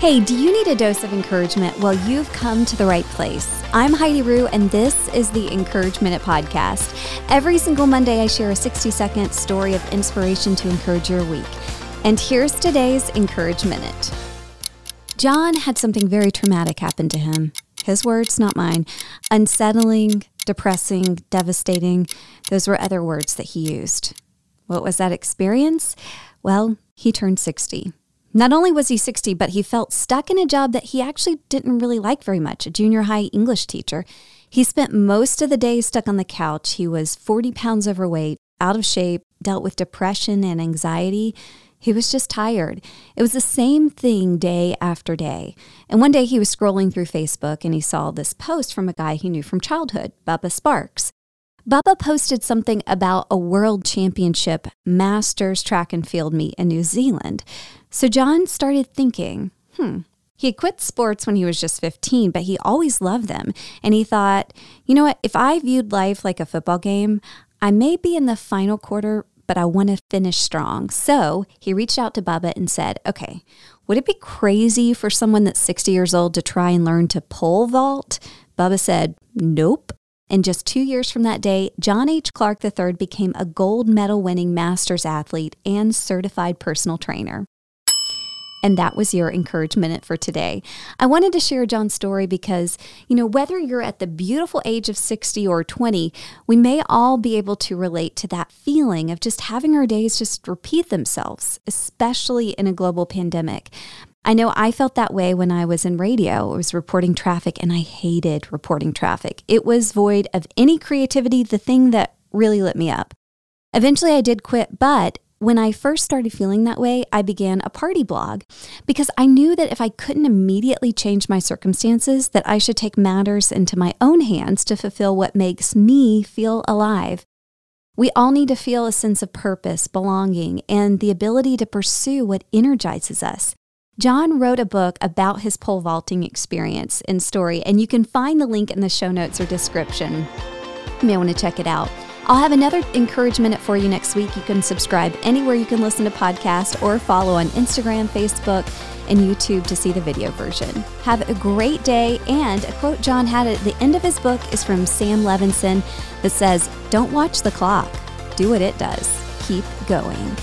Hey, do you need a dose of encouragement? Well, you've come to the right place. I'm Heidi Rue, and this is the Encourage Minute Podcast. Every single Monday, I share a 60 second story of inspiration to encourage your week. And here's today's Encourage Minute. John had something very traumatic happen to him. His words, not mine. Unsettling, depressing, devastating. Those were other words that he used. What was that experience? Well, he turned 60. Not only was he 60, but he felt stuck in a job that he actually didn't really like very much, a junior high English teacher. He spent most of the day stuck on the couch. He was 40 pounds overweight, out of shape, dealt with depression and anxiety. He was just tired. It was the same thing day after day. And one day he was scrolling through Facebook and he saw this post from a guy he knew from childhood, Bubba Sparks. Bubba posted something about a world championship masters track and field meet in New Zealand. So John started thinking, hmm, he had quit sports when he was just 15, but he always loved them. And he thought, you know what? If I viewed life like a football game, I may be in the final quarter, but I want to finish strong. So he reached out to Bubba and said, okay, would it be crazy for someone that's 60 years old to try and learn to pole vault? Bubba said, nope. And just two years from that day, John H. Clark III became a gold medal winning master's athlete and certified personal trainer. And that was your encouragement for today. I wanted to share John's story because, you know, whether you're at the beautiful age of 60 or 20, we may all be able to relate to that feeling of just having our days just repeat themselves, especially in a global pandemic. I know I felt that way when I was in radio. I was reporting traffic and I hated reporting traffic. It was void of any creativity, the thing that really lit me up. Eventually I did quit, but when I first started feeling that way, I began a party blog because I knew that if I couldn't immediately change my circumstances, that I should take matters into my own hands to fulfill what makes me feel alive. We all need to feel a sense of purpose, belonging, and the ability to pursue what energizes us. John wrote a book about his pole vaulting experience and story, and you can find the link in the show notes or description. You may want to check it out. I'll have another encouragement for you next week. You can subscribe anywhere you can listen to podcasts or follow on Instagram, Facebook, and YouTube to see the video version. Have a great day. And a quote John had at the end of his book is from Sam Levenson that says, Don't watch the clock, do what it does. Keep going.